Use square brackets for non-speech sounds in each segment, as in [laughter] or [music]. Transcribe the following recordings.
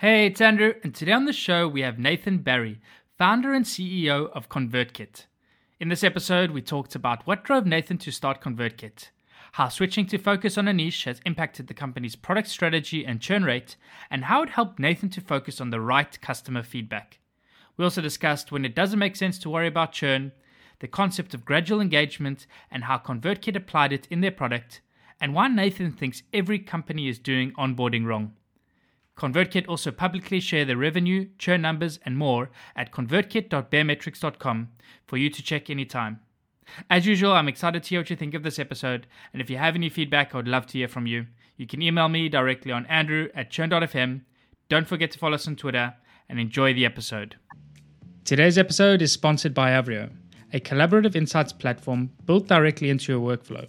Hey, it's Andrew, and today on the show we have Nathan Barry, founder and CEO of ConvertKit. In this episode, we talked about what drove Nathan to start ConvertKit, how switching to focus on a niche has impacted the company's product strategy and churn rate, and how it helped Nathan to focus on the right customer feedback. We also discussed when it doesn't make sense to worry about churn, the concept of gradual engagement, and how ConvertKit applied it in their product, and why Nathan thinks every company is doing onboarding wrong. ConvertKit also publicly share their revenue, churn numbers, and more at convertkit.baremetrics.com for you to check anytime. As usual, I'm excited to hear what you think of this episode, and if you have any feedback, I would love to hear from you. You can email me directly on andrew at churn.fm. Don't forget to follow us on Twitter, and enjoy the episode. Today's episode is sponsored by Avrio, a collaborative insights platform built directly into your workflow.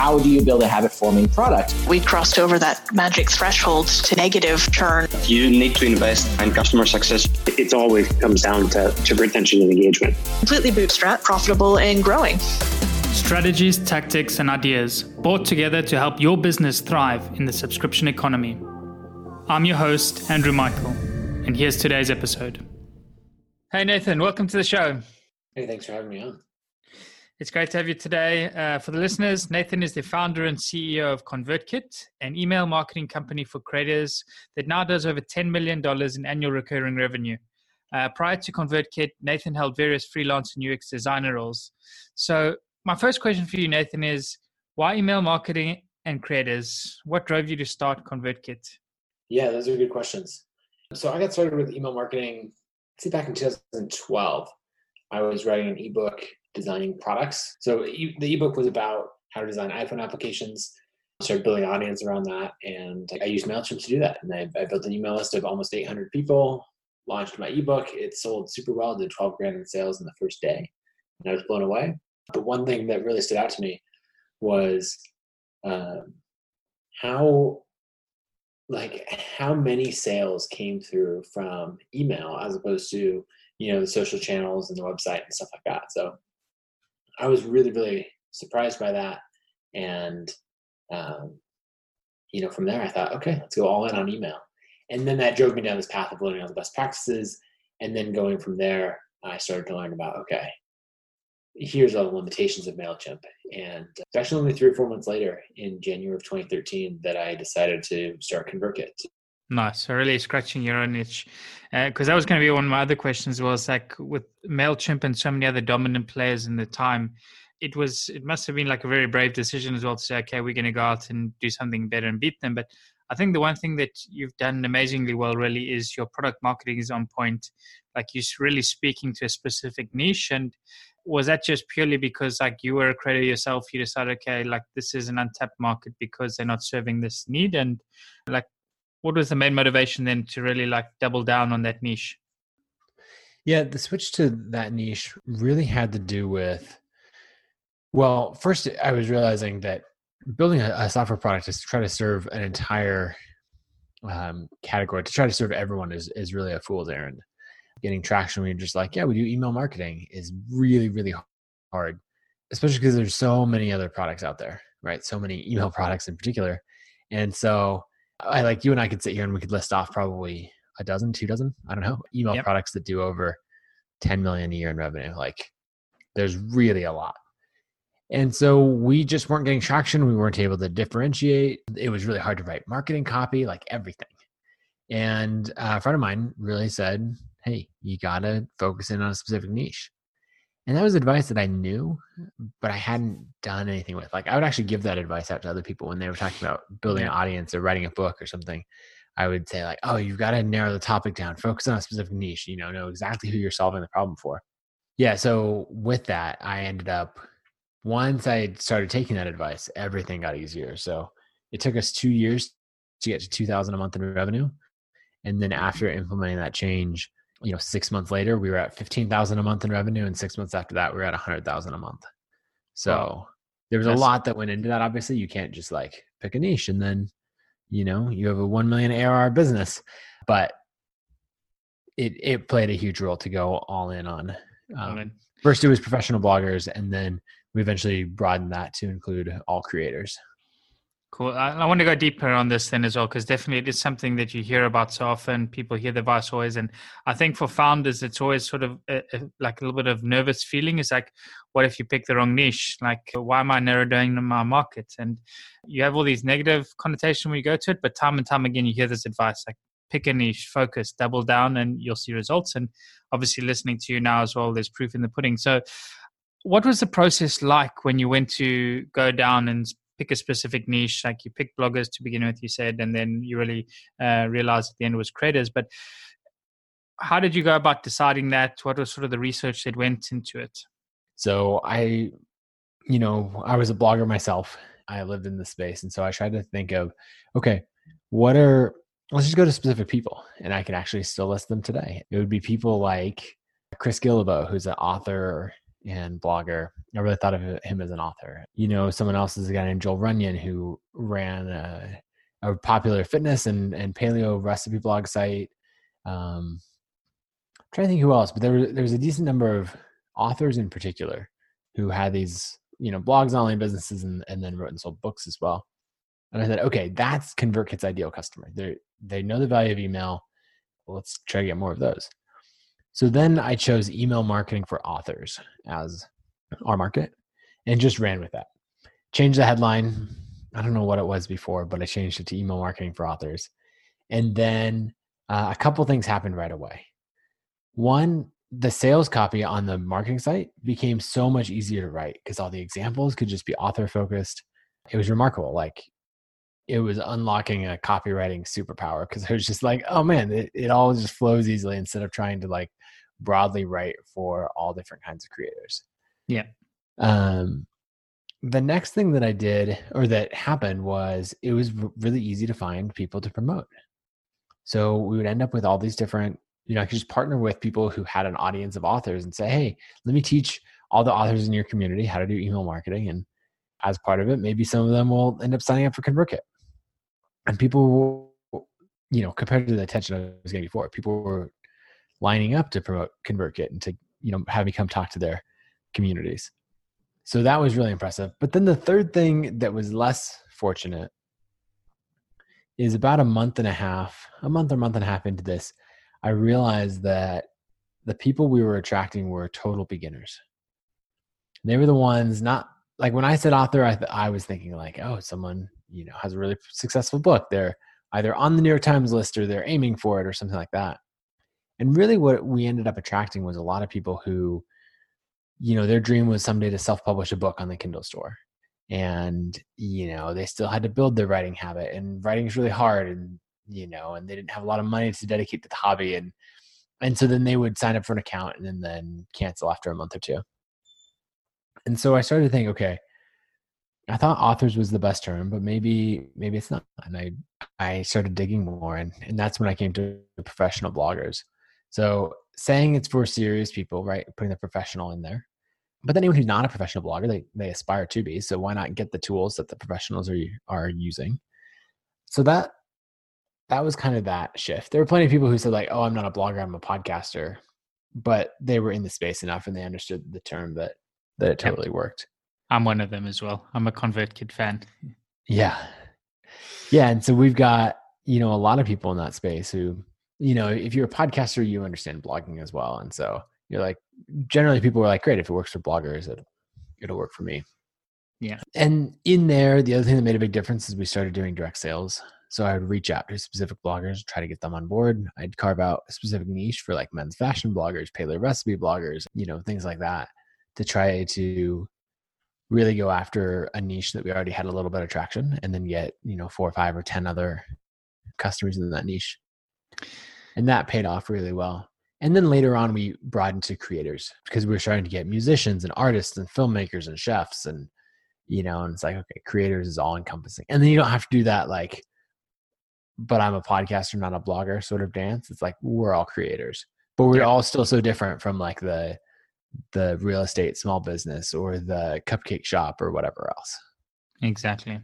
How do you build a habit forming product? We crossed over that magic threshold to negative churn. You need to invest in customer success. it always comes down to, to retention and engagement. Completely bootstrap, profitable and growing. Strategies, tactics, and ideas brought together to help your business thrive in the subscription economy. I'm your host, Andrew Michael, and here's today's episode. Hey, Nathan, welcome to the show. Hey, thanks for having me on. It's great to have you today. Uh, for the listeners, Nathan is the founder and CEO of ConvertKit, an email marketing company for creators that now does over $10 million in annual recurring revenue. Uh, prior to ConvertKit, Nathan held various freelance and UX designer roles. So, my first question for you, Nathan, is why email marketing and creators? What drove you to start ConvertKit? Yeah, those are good questions. So I got started with email marketing, I'd back in 2012. I was writing an ebook designing products. So the ebook was about how to design iPhone applications. I started building an audience around that, and I used MailChimp to do that. And I, I built an email list of almost 800 people, launched my ebook. It sold super well, did 12 grand in sales in the first day, and I was blown away. But one thing that really stood out to me was um, how like how many sales came through from email as opposed to you know the social channels and the website and stuff like that so i was really really surprised by that and um, you know from there i thought okay let's go all in on email and then that drove me down this path of learning all the best practices and then going from there i started to learn about okay here's all the limitations of MailChimp. And actually only three or four months later in January of 2013 that I decided to start ConvertKit. Nice. So really scratching your own itch. Uh, because that was going to be one of my other questions was like with MailChimp and so many other dominant players in the time, it was it must have been like a very brave decision as well to say, okay, we're going to go out and do something better and beat them. But I think the one thing that you've done amazingly well really is your product marketing is on point. Like you're really speaking to a specific niche. And was that just purely because like you were a creator yourself, you decided, okay, like this is an untapped market because they're not serving this need? And like what was the main motivation then to really like double down on that niche? Yeah, the switch to that niche really had to do with, well, first I was realizing that building a, a software product is to try to serve an entire um, category, to try to serve everyone is, is really a fool's errand. Getting traction when you're just like, yeah, we do email marketing is really, really hard, especially because there's so many other products out there, right? So many email products in particular. And so I like you and I could sit here and we could list off probably a dozen, two dozen, I don't know, [laughs] email Yep. products that do over 10 million a year in revenue. Like there's really a lot. And so we just weren't getting traction. We weren't able to differentiate. It was really hard to write marketing copy, like everything. And uh, a friend of mine really said, Hey, you got to focus in on a specific niche. And that was advice that I knew, but I hadn't done anything with. Like I would actually give that advice out to other people when they were talking about building an audience or writing a book or something. I would say like, oh, you've got to narrow the topic down, focus on a specific niche, you know, know exactly who you're solving the problem for. Yeah. So with that, I ended up once I started taking that advice, everything got easier. So it took us two years to get to 2000 a month in revenue. And then after implementing that change, you know, six months later, we were at 15,000 a month in revenue. And six months after that, we were at 100,000 a month. So wow. there was a lot that went into that. Obviously, you can't just like pick a niche and then, you know, you have a 1 million ARR business. But it, it played a huge role to go all in on. Um, first, it was professional bloggers. And then we eventually broadened that to include all creators. Cool. I, I, want to go deeper on this then as well, because definitely it is something that you hear about so often. People hear the advice always, and I think for founders, it's always sort of a, a, like a little bit of nervous feeling. It's like, what if you pick the wrong niche? Like, why am I narrowing my market? And you have all these negative connotation when you go to it, but time and time again, you hear this advice like, pick a niche, focus, double down, and you'll see results. And obviously, listening to you now as well, there's proof in the pudding. So, what was the process like when you went to go down and pick a specific niche like you picked bloggers to begin with you said and then you really uh, realized at the end was creators but how did you go about deciding that? What was sort of the research that went into it? So i you know i was a blogger myself. I lived in the space and so i tried to think of okay what are let's just go to specific people and i can actually still list them today. It would be people like chris guillebeau who's an author and blogger. I really thought of him as an author. You know, someone else is a guy named Joel Runyon who ran a, a popular fitness and, and paleo recipe blog site. Um, I'm trying to think who else, but there, there was a decent number of authors in particular who had these, you know, blogs, online businesses, and, and then wrote and sold books as well. And I said, okay, that's ConvertKit's ideal customer. They they know the value of email. Well, let's try to get more of those. So then I chose email marketing for authors as our market and just ran with that. Changed the headline. I don't know what it was before, but I changed it to email marketing for authors. And then uh, a couple things happened right away. One, the sales copy on the marketing site became so much easier to write because all the examples could just be author focused. It was remarkable. Like it was unlocking a copywriting superpower because it was just like, oh man, it, it all just flows easily instead of trying to like broadly write for all different kinds of creators. Yeah. Um, the next thing that I did or that happened was it was really easy to find people to promote. So we would end up with all these different, you know, I could just partner with people who had an audience of authors and say, hey, let me teach all the authors in your community how to do email marketing. And as part of it, maybe some of them will end up signing up for ConvertKit and people you know compared to the attention i was getting before people were lining up to promote convertkit and to you know have me come talk to their communities. So that was really impressive. But then the third thing that was less fortunate is about a month and a half a month or month and a half into this i realized that the people we were attracting were total beginners. They were the ones not like when i said author i, th- I was thinking like oh someone you know has a really successful book. They're either on the new york times list or they're aiming for it or something like that and really what we ended up attracting was a lot of people who you know their dream was someday to self-publish a book on the kindle store and you know they still had to build their writing habit and writing is really hard and you know and they didn't have a lot of money to dedicate to the hobby and and so then they would sign up for an account and then cancel after a month or two and so i started to think okay I thought authors was the best term, but maybe maybe it's not. And I I started digging more, and and that's when I came to professional bloggers. So saying it's for serious people, right? Putting the professional in there. But then anyone who's not a professional blogger, they they aspire to be. So why not get the tools that the professionals are are using? So that that was kind of that shift. There were plenty of people who said like, "Oh, I'm not a blogger, I'm a podcaster," but they were in the space enough and they understood the term that that it totally yep. worked. I'm one of them as well. I'm a ConvertKit fan. Yeah. Yeah. And so we've got, you know, a lot of people in that space who, you know, if you're a podcaster, you understand blogging as well. And so you're like, generally people are like, great, if it works for bloggers, it, it'll work for me. Yeah. And in there, the other thing that made a big difference is we started doing direct sales. So I would reach out to specific bloggers, try to get them on board. I'd carve out a specific niche for like men's fashion bloggers, paleo recipe bloggers, you know, things like that to try to really go after a niche that we already had a little bit of traction and then get you know four or five or ten other customers in that niche. And that paid off really well. And then later on, we broadened to creators because we were starting to get musicians and artists and filmmakers and chefs and, you know, and it's like, okay, creators is all encompassing. And then you don't have to do that like, but I'm a podcaster, not a blogger sort of dance. It's like we're all creators, but we're all still so different from like the, the real estate small business or the cupcake shop or whatever else. Exactly.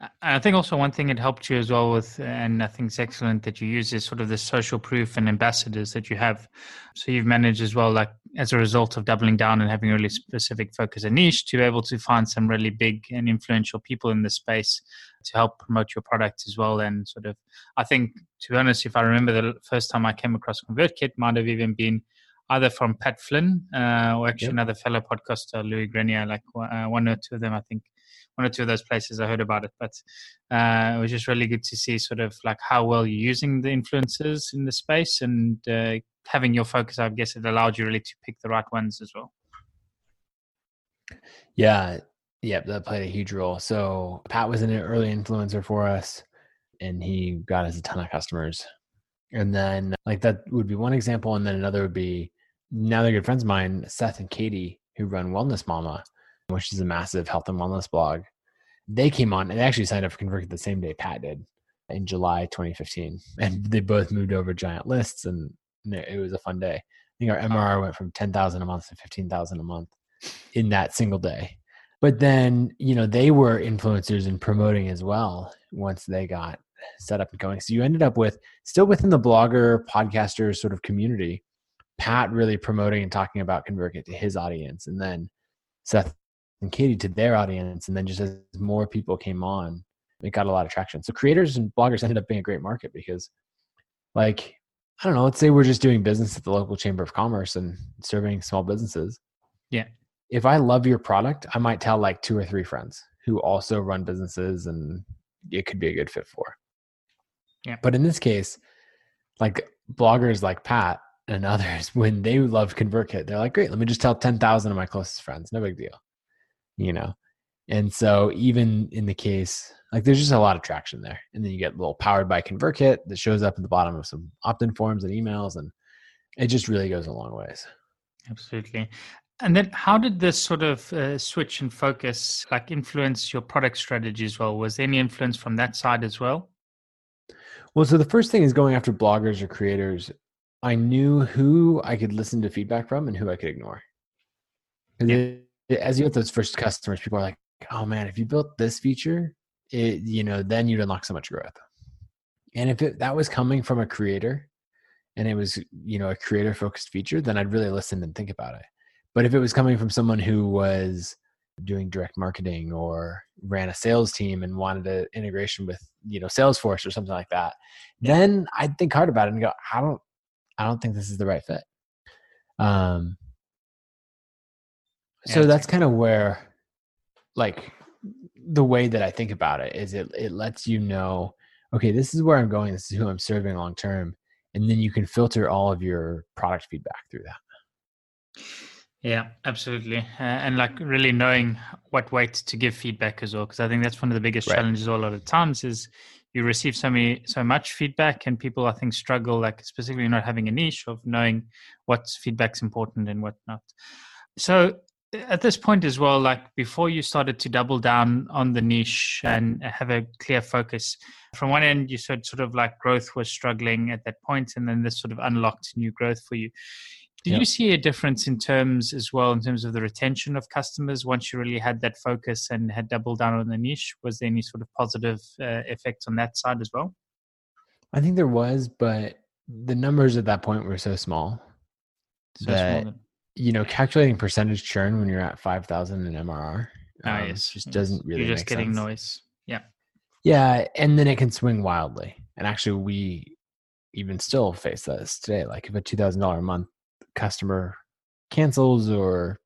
I- I think also one thing it helped you as well with, and I think it's excellent that you use is sort of the social proof and ambassadors that you have. So you've managed as well, like as a result of doubling down and having a really specific focus and niche, to be able to find some really big and influential people in the space to help promote your product as well. And sort of, I think, to be honest, if I remember the first time I came across ConvertKit, might have even been either from Pat Flynn uh, or actually Yep. another fellow podcaster, Louis Grenier, like uh, one or two of them, I think one or two of those places I heard about it. But uh, it was just really good to see sort of like how well you're using the influencers in the space and uh, having your focus. I guess it allowed you really to pick the right ones as well. Yeah. Yep. That played a huge role. So Pat was an early influencer for us and he got us a ton of customers. And then like that would be one example. And then another would be now they're good friends of mine, Seth and Katie, who run Wellness Mama, which is a massive health and wellness blog. They came on and they actually signed up for ConvertKit the same day Pat did in July 2015. And they both moved over giant lists and it was a fun day. I think our MRR went from 10,000 a month to 15,000 a month in that single day. But then, you know, they were influencers and promoting as well once they got set up and going. So you ended up with still within the blogger, podcaster sort of community, Pat really promoting and talking about ConvertKit to his audience, and then Seth and Katie to their audience. And then just as more people came on, it got a lot of traction. So creators and bloggers [laughs] ended up being a great market because, like, I don't know, let's say we're just doing business at the local chamber of commerce and serving small businesses. Yeah. If I love your product, I might tell like two or three friends who also run businesses and it could be a good fit for. Yeah. But in this case, like bloggers like Pat and [laughs] others, when they love ConvertKit, they're like, great, let me just tell 10,000 of my closest friends. No big deal. You know? And so even in the case, like there's just a lot of traction there. And then you get a little powered by ConvertKit that shows up at the bottom of some opt-in forms and emails. And it just really goes a long ways. Absolutely. And then, how did this sort of uh, switch and focus like influence your product strategy as well? Was there any influence from that side as well? Well, so the first thing is going after bloggers or creators. I knew who I could listen to feedback from and who I could ignore. Yeah. As you get those first customers, people are like, "Oh man, if you built this feature, it you know then you'd unlock so much growth." And if it, that was coming from a creator, and it was you know a creator focused feature, then I'd really listen and think about it. But if it was coming from someone who was doing direct marketing or ran a sales team and wanted an integration with you know Salesforce or something like that, then I'd think hard about it and go, I don't, I don't think this is the right fit. Um, so that's kind of where, like, the way that I think about it is it it lets you know, okay, this is where I'm going, this is who I'm serving long term, and then you can filter all of your product feedback through that. Yeah, absolutely. Uh, and like really knowing what weight to give feedback as well, because I think that's one of the biggest Right. challenges a lot of times is you receive so many, so much feedback, and people I think struggle, like specifically not having a niche of knowing what feedback's important and what not. So at this point as well, like before you started to double down on the niche and have a clear focus, from one end you said sort of like growth was struggling at that point, and then this sort of unlocked new growth for you. Did you see a difference in terms as well, in terms of the retention of customers once you really had that focus and had doubled down on the niche? Was there any sort of positive uh, effect on that side as well? I think there was, but the numbers at that point were so small So small then. You know calculating percentage churn when you're at five thousand in MRR Ah, um, just doesn't really. You're just getting sense. noise. Yeah. Yeah, and then it can swing wildly. And actually, we even still face this today. Like if a two thousand dollar a month customer cancels or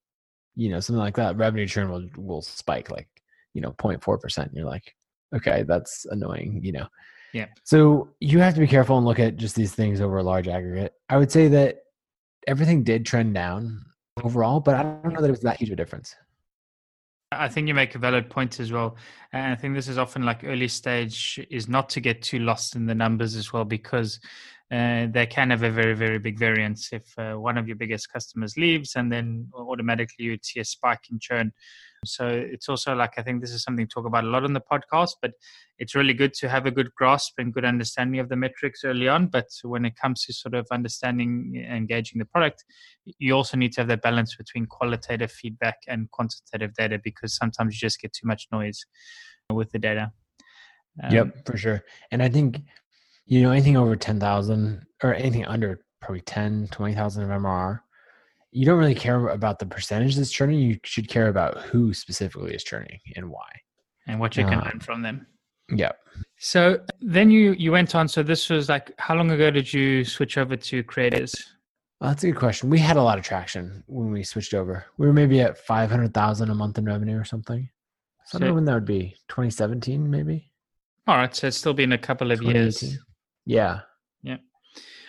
you know something like that, revenue churn will will spike like you know 0.4 percent. You're like, okay, that's annoying. You know. Yeah. So you have to be careful and look at just these things over a large aggregate. I would say that everything did trend down overall, but I don't know that it was that huge a difference. I think you make a valid point as well. And I think this is often like early stage is not to get too lost in the numbers as well because uh, they can have a very, very big variance. If uh, one of your biggest customers leaves and then automatically you'd see a spike in churn. So it's also like, I think this is something to talk about a lot on the podcast, but it's really good to have a good grasp and good understanding of the metrics early on. But when it comes to sort of understanding engaging the product, you also need to have that balance between qualitative feedback and quantitative data because sometimes you just get too much noise with the data. Um, yep, for sure. And I think, you know, anything over 10,000 or anything under probably 10, 20,000 of MRR, you don't really care about the percentage that's churning. You should care about who specifically is churning and why. And what you can um, learn from them. Yeah. So then you you went on. So this was like how long ago did you switch over to creators? Well, that's a good question. We had a lot of traction when we switched over. We were maybe at five hundred thousand a month in revenue or something. So, so I don't know when that would be. Twenty seventeen, maybe. All right. So it's still been a couple of years. Yeah.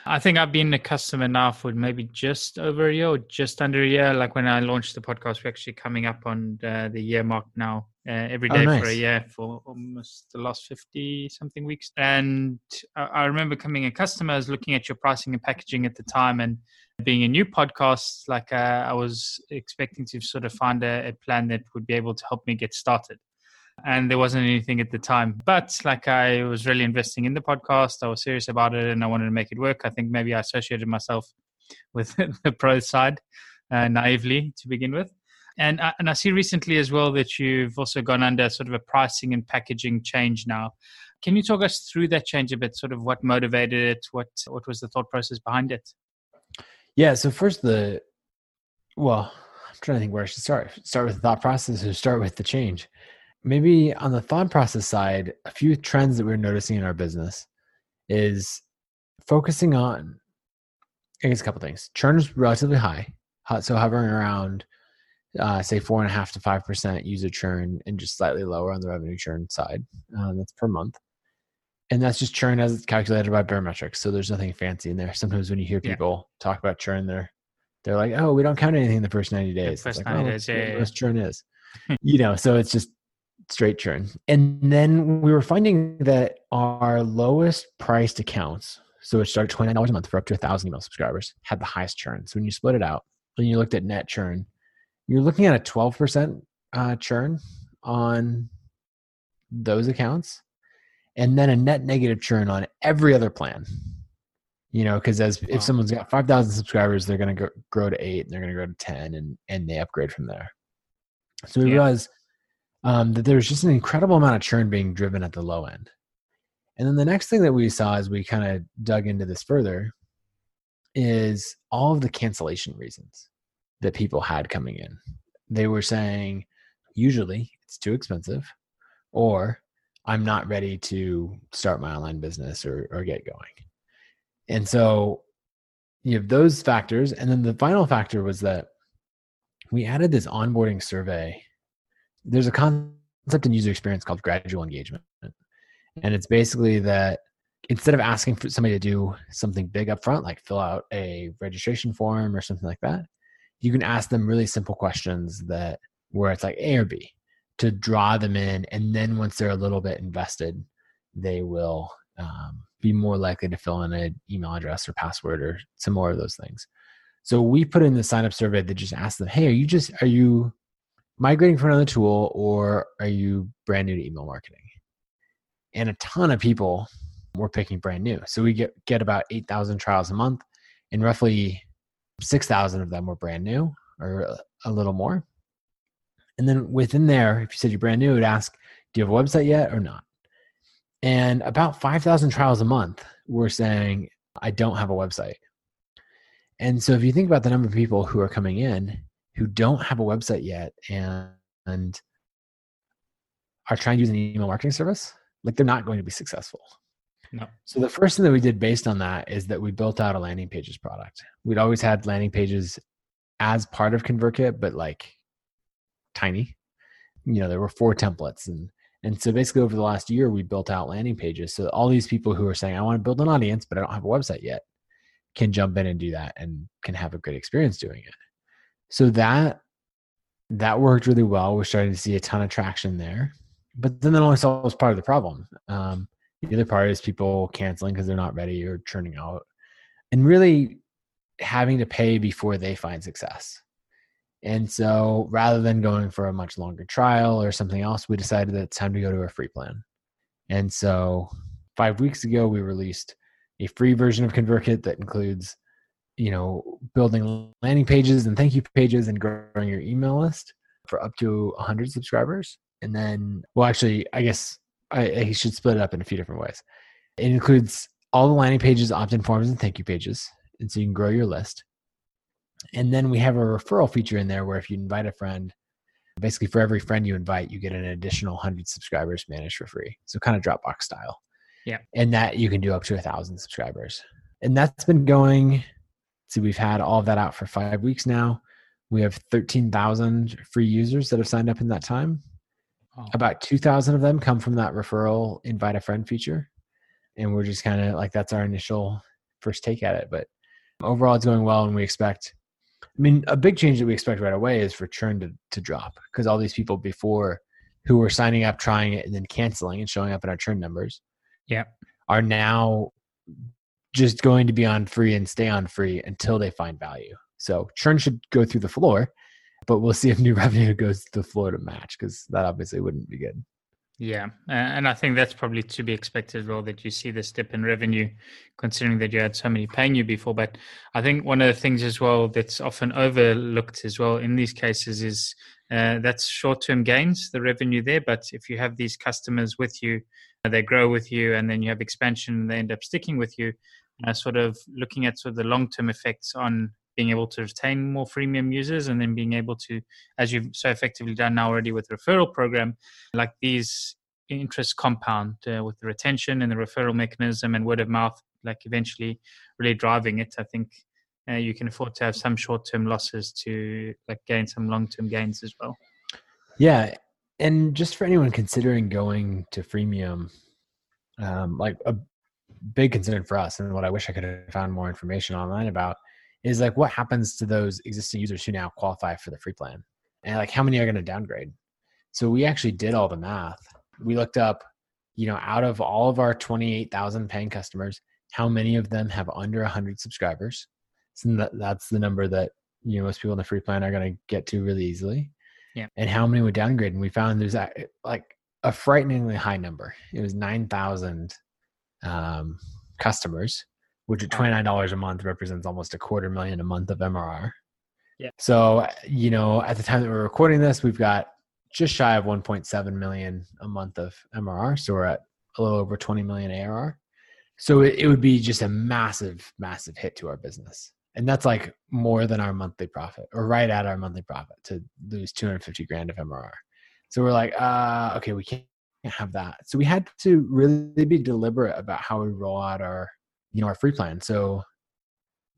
I think I've been a customer now for maybe just over a year or just under a year. Like when I launched the podcast, we're actually coming up on the, the year mark now. Uh, every oh, oh, nice. for a year for almost the last 50 something weeks. And I, I remember coming a in customers looking at your pricing and packaging at the time and being a new podcast, like uh, I was expecting to sort of find a, a plan that would be able to help me get started and there wasn't anything at the time. But like I was really investing in the podcast, I was serious about it, and I wanted to make it work. I think maybe I associated myself with [laughs] the pro side uh, naively to begin with. And I, and I see recently as well that you've also gone under sort of a pricing and packaging change now. Can you talk us through that change a bit? Sort of what motivated it? What what was the thought process behind it? Yeah. So first, the well, I'm trying to think where I should start. Start with the thought process, or start with the change maybe on the thought process side, a few trends that we're noticing in our business is focusing on, I guess, a couple things. Churn is relatively high, so hovering around, uh, say, four and a half to five percent user churn, and just slightly lower on the revenue churn side. Um, that's per month, and that's just churn as it's calculated by Baremetrics. So there's nothing fancy in there. Sometimes when you hear people yeah. talk about churn, they're they're like, "Oh, we don't count anything in the first ninety days." The first like, 90 days, yeah, churn is, [laughs] you know. So it's just straight churn. And then we were finding that our lowest priced accounts, so it started $29 a month for up to 1,000 email subscribers, had the highest churn. So when you split it out and you looked at net churn, you're looking at a 12% uh, churn on those accounts and then a net negative churn on every other plan you know because as wow. if someone's got 5000 subscribers they're going to grow to 8 and they're going to grow to 10 and and they upgrade from there so we yeah. realized um, that was just an incredible amount of churn being driven at the low end. And then the next thing that we saw as we kind of dug into this further is all of the cancellation reasons that people had coming in. They were saying, usually it's too expensive, or I'm not ready to start my online business or, or get going. And so you have those factors. And then the final factor was that we added this onboarding survey there's a concept in user experience called gradual engagement. And it's basically that instead of asking for somebody to do something big up front, like fill out a registration form or something like that, you can ask them really simple questions that where it's like A or B to draw them in. And then once they're a little bit invested, they will um, be more likely to fill in an email address or password or some more of those things. So we put in the sign up survey that just asked them, Hey, are you just, are you migrating from another tool or are you brand new to email marketing? And a ton of people were picking brand new. So we get, get about 8,000 trials a month and roughly 6,000 of them were brand new or a little more. And then within there, if you said you're brand new, it would ask, do you have a website yet or not? And about 5,000 trials a month were saying, I don't have a website. And so if you think about the number of people who are coming in, who don't have a website yet and, and are trying to use an email marketing service, like they're not going to be successful. No. So the first thing that we did based on that is that we built out a landing pages product. We'd always had landing pages as part of ConvertKit, but like tiny. You know, there were four templates and and so basically over the last year we built out landing pages. So all these people who are saying, I want to build an audience, but I don't have a website yet, can jump in and do that and can have a great experience doing it. So that that worked really well. We're starting to see a ton of traction there. But then that only solves part of the problem. Um, the other part is people canceling because they're not ready or churning out. And really having to pay before they find success. And so rather than going for a much longer trial or something else, we decided that it's time to go to a free plan. And so five weeks ago, we released a free version of ConvertKit that includes, you know, building landing pages and thank you pages and growing your email list for up to 100 subscribers. And then, well, actually, I guess I, I should split it up in a few different ways. It includes all the landing pages, opt in forms, and thank you pages. And so you can grow your list. And then we have a referral feature in there where if you invite a friend, basically for every friend you invite, you get an additional 100 subscribers managed for free. So kind of Dropbox style. Yeah. And that you can do up to a thousand subscribers. And that's been going. So we've had all of that out for five weeks now. We have 13,000 free users that have signed up in that time. Oh. About 2,000 of them come from that referral invite a friend feature. And we're just kind of like, that's our initial first take at it. But overall, it's going well. And we expect, I mean, a big change that we expect right away is for churn to, to drop because all these people before who were signing up, trying it, and then canceling and showing up in our churn numbers Yeah. are now just going to be on free and stay on free until they find value. So churn should go through the floor, but we'll see if new [laughs] revenue goes to the floor to match because that obviously wouldn't be good. Yeah, and I think that's probably to be expected as well that you see this dip in revenue, considering that you had so many paying you before. But I think one of the things as well that's often overlooked as well in these cases is uh, that's short-term gains, the revenue there. But if you have these customers with you, they grow with you, and then you have expansion, and they end up sticking with you. Uh, sort of looking at sort of the long-term effects on being able to retain more freemium users and then being able to as you've so effectively done now already with the referral program like these interests compound uh, with the retention and the referral mechanism and word of mouth like eventually really driving it i think uh, you can afford to have some short-term losses to like gain some long-term gains as well Yeah. And just for anyone considering going to freemium, um, like a big concern for us, and what I wish I could have found more information online about is like what happens to those existing users who now qualify for the free plan? And like how many are going to downgrade? So we actually did all the math. We looked up you know out of all of our 28000 paying customers how many of them have under 100 subscribers? So that's the number that you know most people in the free plan are going to get to really easily. Yeah. and how many would downgrade? And we found there's a, like a frighteningly high number. It was 9000 um, customers which at twenty nine dollars a month represents almost a quarter million a month of MRR. Yeah. So you know, at the time that we're recording this, we've got just shy of one point seven million a month of MRR. So we're at a little over twenty million ARR. So it, it would be just a massive, massive hit to our business, and that's like more than our monthly profit, or right at our monthly profit, to lose two hundred fifty grand of MRR. So we're like, uh, okay, we can't have that. So we had to really be deliberate about how we roll out our you know our free plan so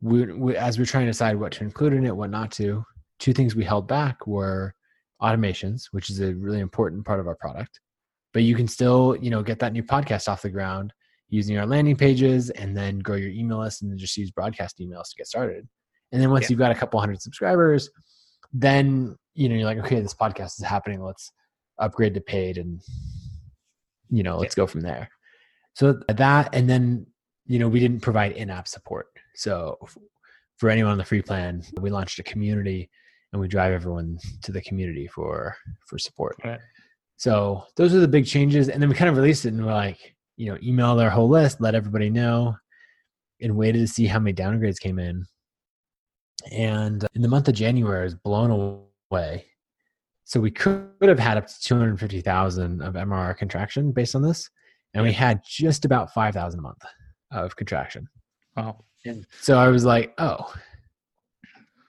we, we as we're trying to decide what to include in it what not to two things we held back were automations which is a really important part of our product but you can still you know get that new podcast off the ground using our landing pages and then grow your email list and then just use broadcast emails to get started and then once Yeah. you've got a couple hundred subscribers then you know you're like okay this podcast is happening let's upgrade to paid and you know let's go from there. So that and then you know we didn't provide in-app support. So for anyone on the free plan we launched a community and we drive everyone to the community for for support. Right. so those are the big changes. And then we kind of released it and we're like you know emailed our whole list let everybody know and waited to see how many downgrades came in. And in the month of january i was blown away so we could have had up to 250000 of mrr contraction based on this and we had just about 5000 a month of contraction wow and so I was like, oh,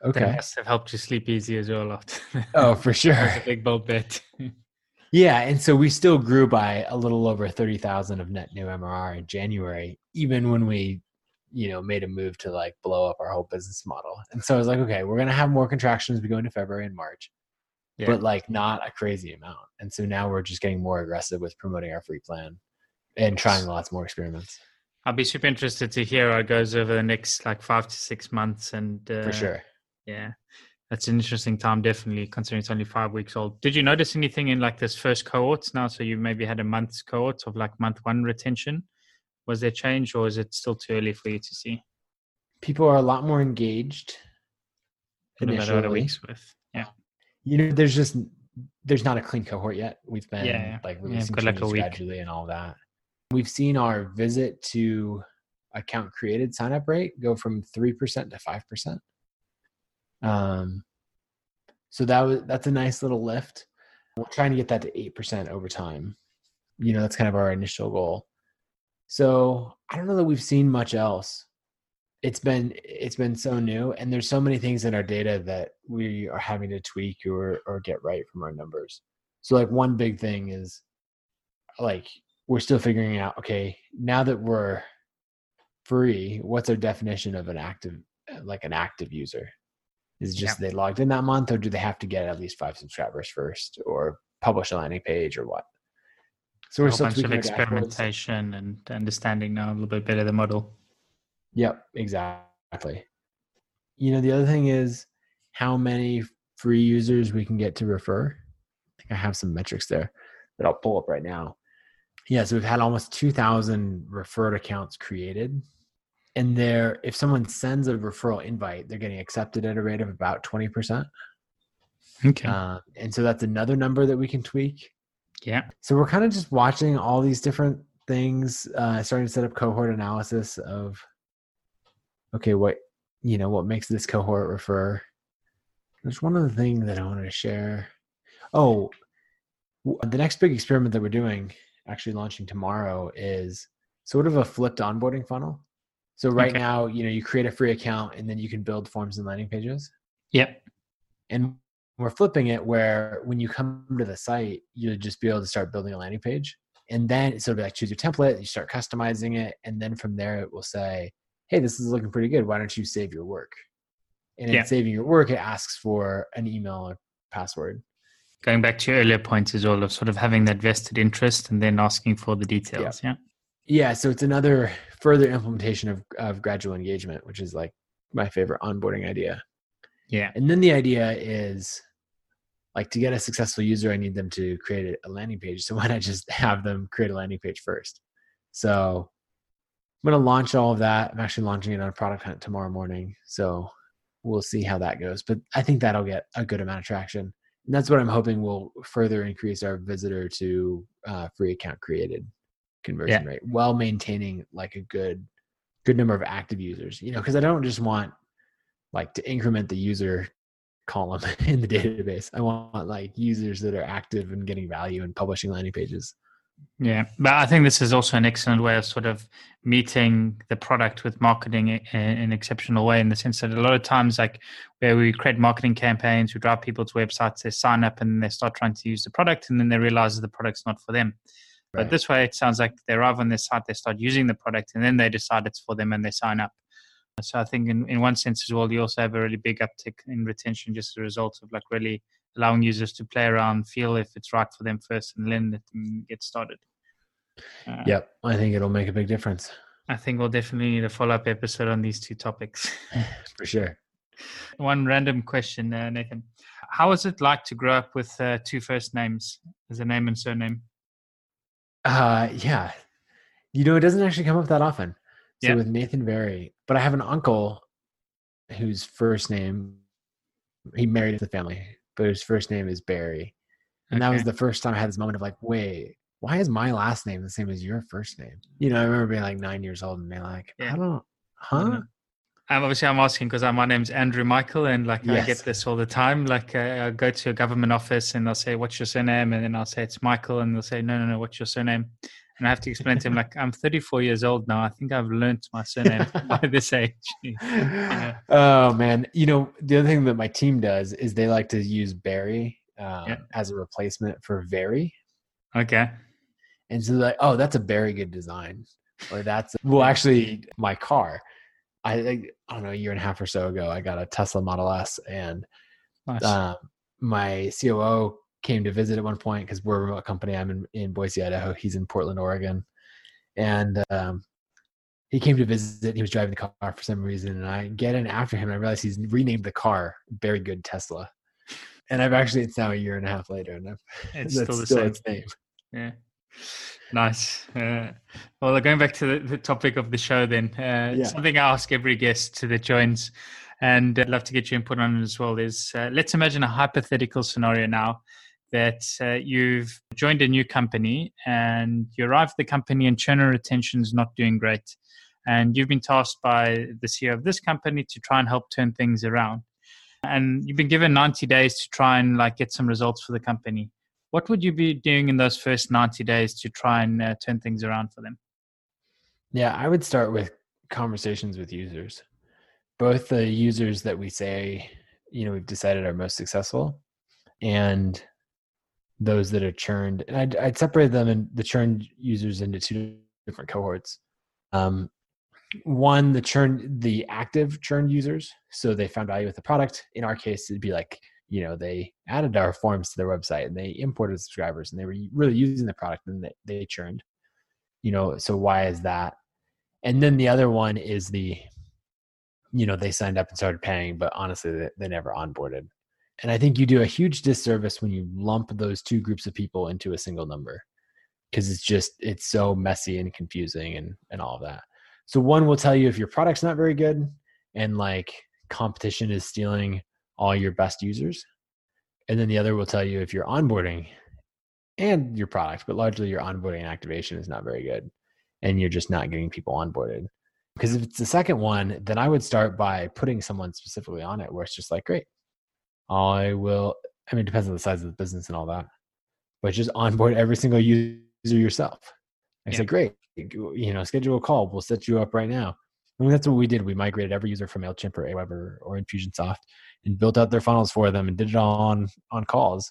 that okay. must have helped you sleep easy as well after [laughs] Oh, for sure. a big bold bet [laughs] Yeah. And so we still grew by a little over 30,000 of net new MRR in January, even when we, you know, made a move to like blow up our whole business model. And so I was like, okay, we're going to have more contraction as we go into February and March, Yeah. but like not a crazy amount. And so now we're just getting more aggressive with promoting our free plan and trying lots more experiments I'll be super interested to hear how it goes over the next like five to six months and uh, for sure. yeah That's an interesting time, definitely, considering it's only five weeks old. Did you notice anything in like this first cohorts now? So you maybe had a month's cohort of like month one retention. Was there change or is it still too early for you to see? People are a lot more engaged. In a matter of initially. weeks with. Yeah. You know, there's just there's not a clean cohort yet. We've been Yeah, yeah. like releasing a changes gradually and all that. We've seen our visit to account created sign up rate go from three percent to five percent. Um, so that was that's a nice little lift. We're trying to get that to eight percent over time. You know, that's kind of our initial goal. So I don't know that we've seen much else. It's been it's been so new, and there's so many things in our data that we are having to tweak or or get right from our numbers. So like one big thing is like we're still figuring out. Okay, now that we're free, what's our definition of an active like an active user? Is it just they logged in that month, or do they have to get at least five subscribers first, or publish a landing page, or what? So A we're whole still bunch of experimentation and understanding now a little bit better the model. Yep, exactly. You know, the other thing is how many free users we can get to refer. I think I have some metrics there that I'll pull up right now. Yeah, so we've had almost 2,000 referred accounts created. And there, if someone sends a referral invite, they're getting accepted at a rate of about 20%. Okay. Uh, and so that's another number that we can tweak. yeah. So we're kind of just watching all these different things, uh, starting to set up cohort analysis of, okay, what you know, what makes this cohort refer. There's one other thing that I wanted to share. Oh, the next big experiment that we're doing, actually launching tomorrow, is sort of a flipped onboarding funnel. So right Okay. now, you know, you create a free account and then you can build forms and landing pages Yep. and we're flipping it where when you come to the site you'll just be able to start building a landing page and then so it'll be like choose your template you start customizing it and then from there it will say hey this is looking pretty good why don't you save your work and in Yeah. saving your work it asks for an email or password Going back to your earlier point as well of sort of having that vested interest and then asking for the details. Yeah. yeah so it's another further implementation of, of gradual engagement which is like my favorite onboarding idea Yeah. And then the idea is like to get a successful user, I need them to create a landing page. So [laughs] why not just have them create a landing page first? So I'm going to launch all of that. I'm actually launching it on Product Hunt tomorrow morning. So we'll see how that goes. But I think that'll get a good amount of traction. And that's what I'm hoping will further increase our visitor to uh, free account created conversion Yeah. rate while maintaining like a good good number of active users you know because i don't just want like to increment the user column [laughs] in the database. I want like users that are active and getting value and publishing landing pages. Yeah, but I think this is also an excellent way of sort of meeting the product with marketing in an exceptional way in the sense that a lot of times, like where we create marketing campaigns, we drive people to websites, they sign up and they start trying to use the product and then they realize that the product's not for them. But this way, it sounds like they arrive on this site, they start using the product and then they decide it's for them and they sign up. So I think in, in one sense as well, you also have a really big uptick in retention just as a result of like really allowing users to play around, feel if it's right for them first, and then let them get started. Uh, Yep, I think it'll make a big difference I think we'll definitely need a follow up episode on these two topics. [laughs] [laughs] for sure. One random question, uh, Nathan. How was it like to grow up with uh, two first names as a name and surname? Uh, yeah, you know, it doesn't actually come up that often. So Yeah. with Nathan Barry, but I have an uncle whose first name he married into the family, but his first name is Barry, and that was the first time I had this moment of like, wait, why is my last name the same as your first name? You know, I remember being like nine years old and being like, Yeah. I don't, huh? Um, obviously, I'm asking because my name's Andrew Michael, and like I get this all the time. Like uh, I go to a government office and they'll say, "What's your surname?" and then I'll say it's Michael, and they'll say, "No, no, no, what's your surname?" And I have to explain to him like I'm 34 years old now. I think I've learned my surname [laughs] by this age. [laughs] Yeah. Oh man, you know the other thing that my team does is they like to use Barry um, Yeah. as a replacement for Very, Okay. and so they're like, oh, that's a very good design, or that's well, actually, my car. I, I I don't know a year and a half or so ago, I got a Tesla Model S, and Nice. um, my COO came to visit at one point because we're a remote company. I'm in, in Boise, Idaho. He's in Portland, Oregon, and um, he came to visit. He was driving the car for some reason, and I get in after him. And I realize he's renamed the car "Very Good Tesla," and I've actually it's now a year and a half later, and I've, [laughs] It's still the still same. its name. Yeah. Nice. Uh, well, going back to the, the topic of the show, then uh, Yeah. something I ask every guest to that joins, and I'd love to get your input on it as well. Is uh, let's imagine a hypothetical scenario now that uh, you've joined a new company and you arrive at the company and churn retention is not doing great, and you've been tasked by the CEO of this company to try and help turn things around, and you've been given 90 days to try and like get some results for the company. What would you be doing in those first 90 days to try and uh, turn things around for them? Yeah, I would start with conversations with users, both the users that we say, you know, we've decided are most successful, and those that are churned. And I'd, I'd separate them and the churned users into two different cohorts. Um, one, the churn, the active churned users. So they found value with the product. In our case, it'd be like, you know, they added our forms to their website and they imported subscribers and they were really using the product and they, they churned. You know, so why is that? And then the other one is the, you know, they signed up and started paying, but honestly, they, they never onboarded. And I think you do a huge disservice when you lump those two groups of people into a single number because it's just, it's so messy and confusing and, and all of that. So one will tell you if your product's not very good and like competition is stealing all your best users. And then the other will tell you if your onboarding and your product, but largely your onboarding and activation is not very good and you're just not getting people onboarded. Because if it's the second one, then I would start by putting someone specifically on it where it's just like, great, I will. I mean, it depends on the size of the business and all that, but just onboard every single user yourself. I Yeah. say, great, you know, schedule a call. We'll set you up right now. I mean, that's what we did. We migrated every user from Mailchimp or Aweber or Infusionsoft and built out their funnels for them and did it all on on calls.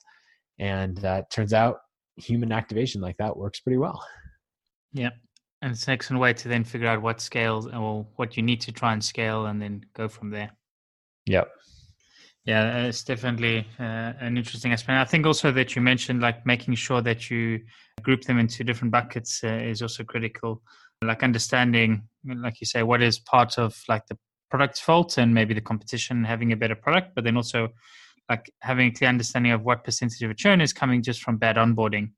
And uh, turns out human activation like that works pretty well. yeah and it's an excellent way to then figure out what scales or what you need to try and scale and then go from there Yep. Yeah uh, it's definitely uh, an interesting aspect. I think also that you mentioned like making sure that you group them into different buckets uh, is also critical. Like understanding like you say what is part of like the product's fault and maybe the competition having a better product but then also like having a clear understanding of what percentage of a churn is coming just from bad onboarding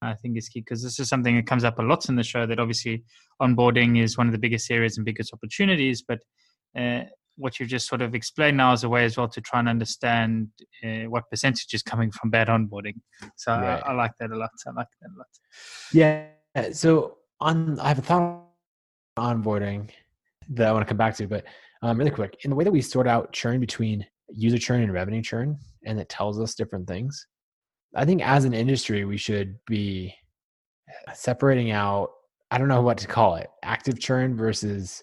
i think is key because this is something that comes up a lot in the show that obviously onboarding is one of the biggest areas and biggest opportunities but uh, what you've just sort of explained now is a way as well to try and understand uh, what percentage is coming from bad onboarding so. I, I like that a lot i like that a lot Yeah. So on, I have a thought on onboarding that I want to come back to, but um, really quick, in the way that we sort out churn between user churn and revenue churn, and it tells us different things. I think as an industry, we should be separating out. I don't know what to call it: active churn versus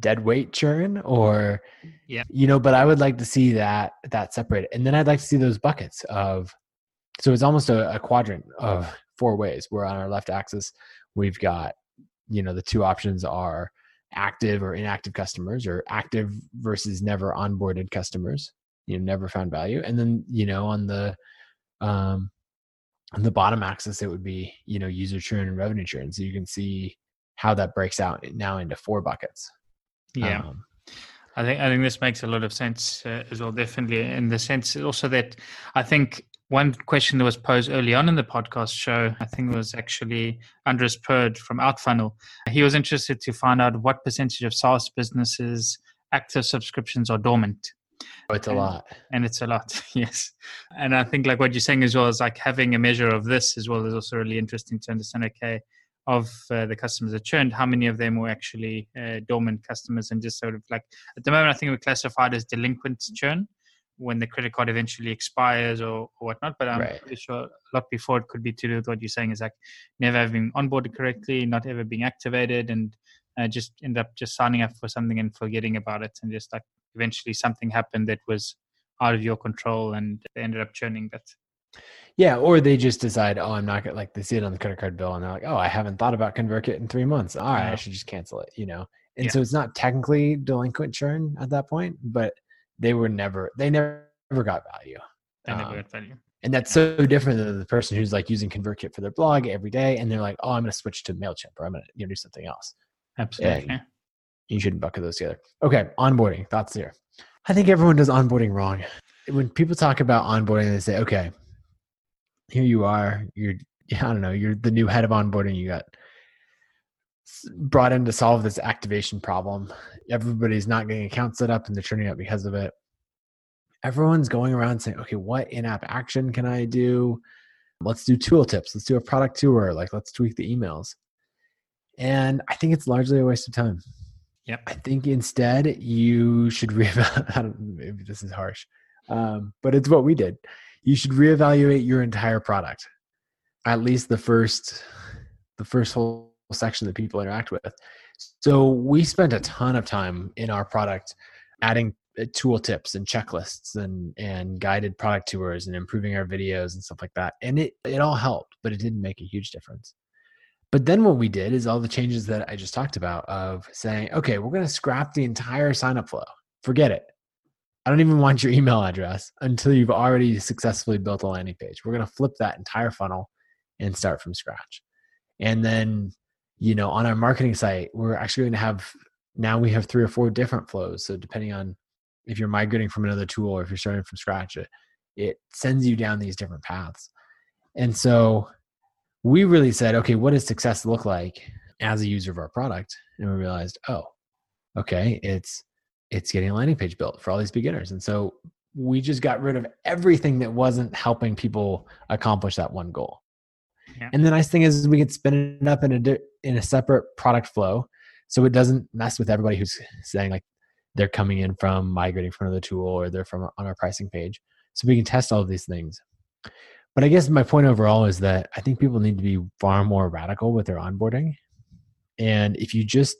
dead weight churn, or Yeah. you know. But I would like to see that that separated, and then I'd like to see those buckets of. So it's almost a, a quadrant of four ways. Where on our left axis, we've got, you know, the two options are active or inactive customers, or active versus never onboarded customers. You know, never found value, and then you know on the um, on the bottom axis, it would be you know user churn and revenue churn. So you can see how that breaks out now into four buckets. Yeah Um, I think I think this makes a lot of sense uh, as well. Definitely, in the sense also that I think one question that was posed early on in the podcast show, I think was actually Andrus Purde from Outfunnel. He was interested to find out what percentage of SaaS businesses active subscriptions are dormant, oh, it's a And- lot. and it's a lot. [laughs] yes, and I think like what you're saying as well is like having a measure of this as well is also really interesting to understand. Okay, of uh, the customers that churned, how many of them were actually uh, dormant customers, and just sort of like at the moment, I think we're classified as delinquent churn when the credit card eventually expires or, or whatnot. But I'm Right. pretty sure a lot before it could be to do with what you're saying is like never having onboarded correctly, not ever being activated, and uh, just end up just signing up for something and forgetting about it, and just like eventually something happened that was out of your control, and they ended up churning that. Yeah, or they just decide, oh, I'm not gonna like they see it on the credit card bill and they're like, oh, I haven't thought about ConvertKit in three months. All right, Yeah. I should just cancel it, you know. And Yeah. so it's not technically delinquent churn at that point, but they were never they never, never got value. They never Um, got value. and that's so different than the person who's like using ConvertKit for their blog every day, and they're like, oh, I'm gonna switch to Mailchimp or I'm gonna you know do something else. Absolutely. You shouldn't bucket those together. Okay, onboarding thoughts here. I think everyone does onboarding wrong. When people talk about onboarding, they say, "Okay, here you are. You're [laughs] I don't know. You're the new head of onboarding. You got brought in to solve this activation problem. Everybody's not getting accounts set up and they're turning up because of it. Everyone's going around saying, okay, what in app action can I do? Let's do tooltips. Let's do a product tour. Like, let's tweak the emails. And I think it's largely a waste of time. Yep. I think instead you should [laughs] reevaluate. maybe this is harsh, um, but it's what we did. You should reevaluate your entire product, at least the first, the first whole section that people interact with. So we spent a ton of time in our product adding uh, tool tips and checklists and and guided product tours and improving our videos and stuff like that. And it it all helped, but it didn't make a huge difference. But then what we did is all the changes that I just talked about of saying, okay, we're going to scrap the entire sign up flow. Forget it. I don't even want your email address until you've already successfully built a landing page. We're going to flip that entire funnel and start from scratch. And then you know on our marketing site we're actually going to have now we have three or four different flows so depending on if you're migrating from another tool or if you're starting from scratch it it sends you down these different paths and so we really said okay what does success look like as a user of our product and we realized oh okay it's it's getting a landing page built for all these beginners and so we just got rid of everything that wasn't helping people accomplish that one goal yeah. And the nice thing is we can spin it up in a in a separate product flow, so it doesn't mess with everybody who's saying like they're coming in from migrating from another tool or they're from on our pricing page. So we can test all of these things. But I guess my point overall is that I think people need to be far more radical with their onboarding. And if you just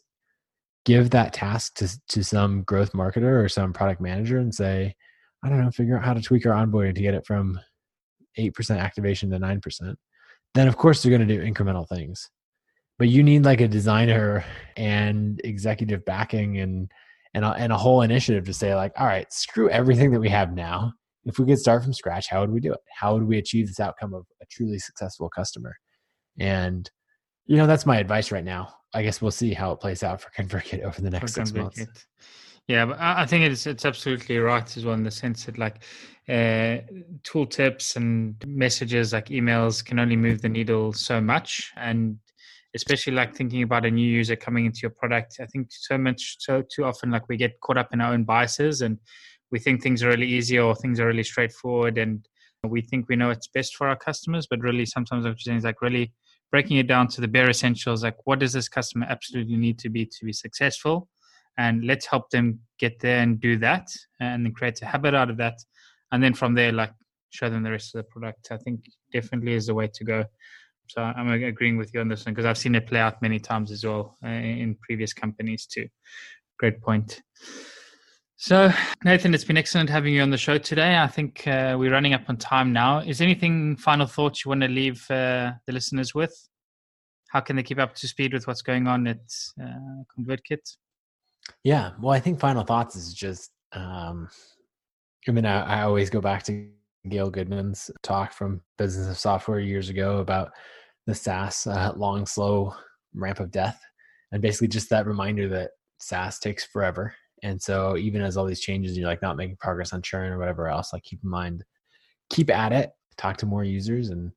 give that task to, to some growth marketer or some product manager and say, I don't know, figure out how to tweak our onboarding to get it from 8% activation to 9%, then of course they're going to do incremental things. But you need like a designer and executive backing and and a, and a whole initiative to say like all right screw everything that we have now. If we could start from scratch how would we do it? How would we achieve this outcome of a truly successful customer? And you know that's my advice right now. I guess we'll see how it plays out for convertkit over the next six months. Yeah, but I think it's it's absolutely right as well in the sense that like uh, tool tips and messages like emails can only move the needle so much, and especially like thinking about a new user coming into your product, I think so much so too often like we get caught up in our own biases and we think things are really easy or things are really straightforward and we think we know what's best for our customers, but really sometimes what you're saying is like really breaking it down to the bare essentials, like what does this customer absolutely need to be to be successful? And let's help them get there and do that and then create a habit out of that. And then from there like show them the rest of the product. I think definitely is the way to go. So i'm agreeing with you on this one because i've seen it play out many times as well uh, in previous companies too. Great point so nathan it's been excellent having you on the show today i think uh, we're running up on time now is anything final thoughts you want to leave uh, the listeners with how can they keep up to speed with what's going on at uh, convertkit yeah. Well, I think final thoughts is just, um, I mean, I, I always go back to Gail Goodman's talk from Business of Software years ago about the SaaS uh, long, slow ramp of death. And basically just that reminder that SaaS takes forever. And so even as all these changes, you're like not making progress on churn or whatever else, like keep in mind, keep at it, talk to more users and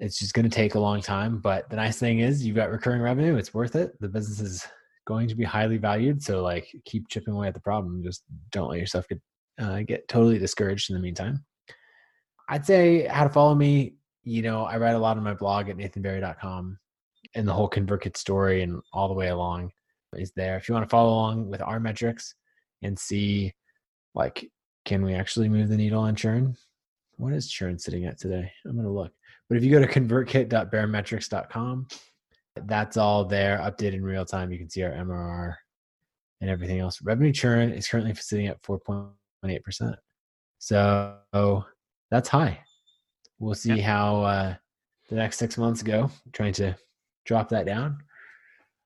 it's just going to take a long time. But the nice thing is you've got recurring revenue. It's worth it. The business is going to be highly valued. So like keep chipping away at the problem. Just don't let yourself get uh, get totally discouraged in the meantime. I'd say how to follow me. You know, I write a lot on my blog at nathanbarry.com and the whole ConvertKit story and all the way along is there. If you want to follow along with our metrics and see like, can we actually move the needle on churn? What is churn sitting at today? I'm going to look. But if you go to convertkit.baremetrics.com, that's all there, updated in real time. You can see our MRR and everything else. Revenue churn is currently sitting at 4.8%. So that's high. We'll see yep. how uh, the next six months go, trying to drop that down.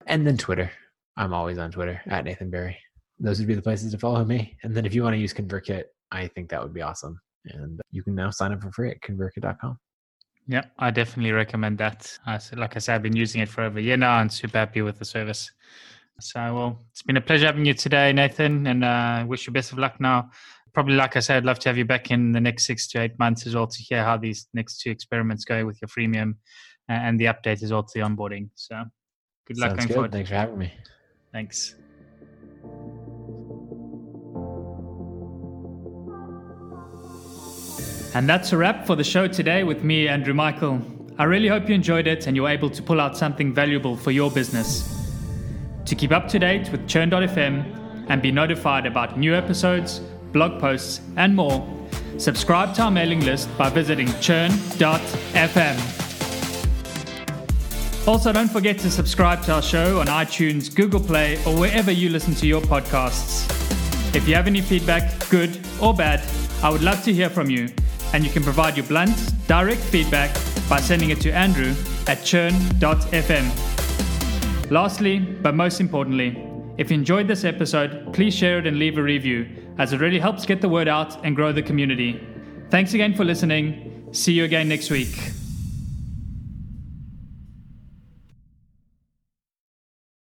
And then Twitter. I'm always on Twitter at Nathan Barry. Those would be the places to follow me. And then if you want to use ConvertKit, I think that would be awesome. And you can now sign up for free at convertkit.com. Yeah, I definitely recommend that. like I said, I've been using it for over a year now and super happy with the service. So, well, it's been a pleasure having you today, Nathan, and uh, wish you best of luck now. Probably, like I said, I'd love to have you back in the next six to eight months as well to hear how these next two experiments go with your freemium and the update as well to the onboarding. So, good luck Sounds going good. forward. Thanks for having me. Thanks. And that's a wrap for the show today with me, Andrew Michael. I really hope you enjoyed it and you're able to pull out something valuable for your business. To keep up to date with Churn.fm and be notified about new episodes, blog posts, and more, subscribe to our mailing list by visiting churn.fm. Also, don't forget to subscribe to our show on iTunes, Google Play, or wherever you listen to your podcasts. If you have any feedback, good or bad, I would love to hear from you, and you can provide your blunt, direct feedback by sending it to Andrew at churn.fm. Lastly, but most importantly, if you enjoyed this episode, please share it and leave a review, as it really helps get the word out and grow the community. Thanks again for listening. See you again next week.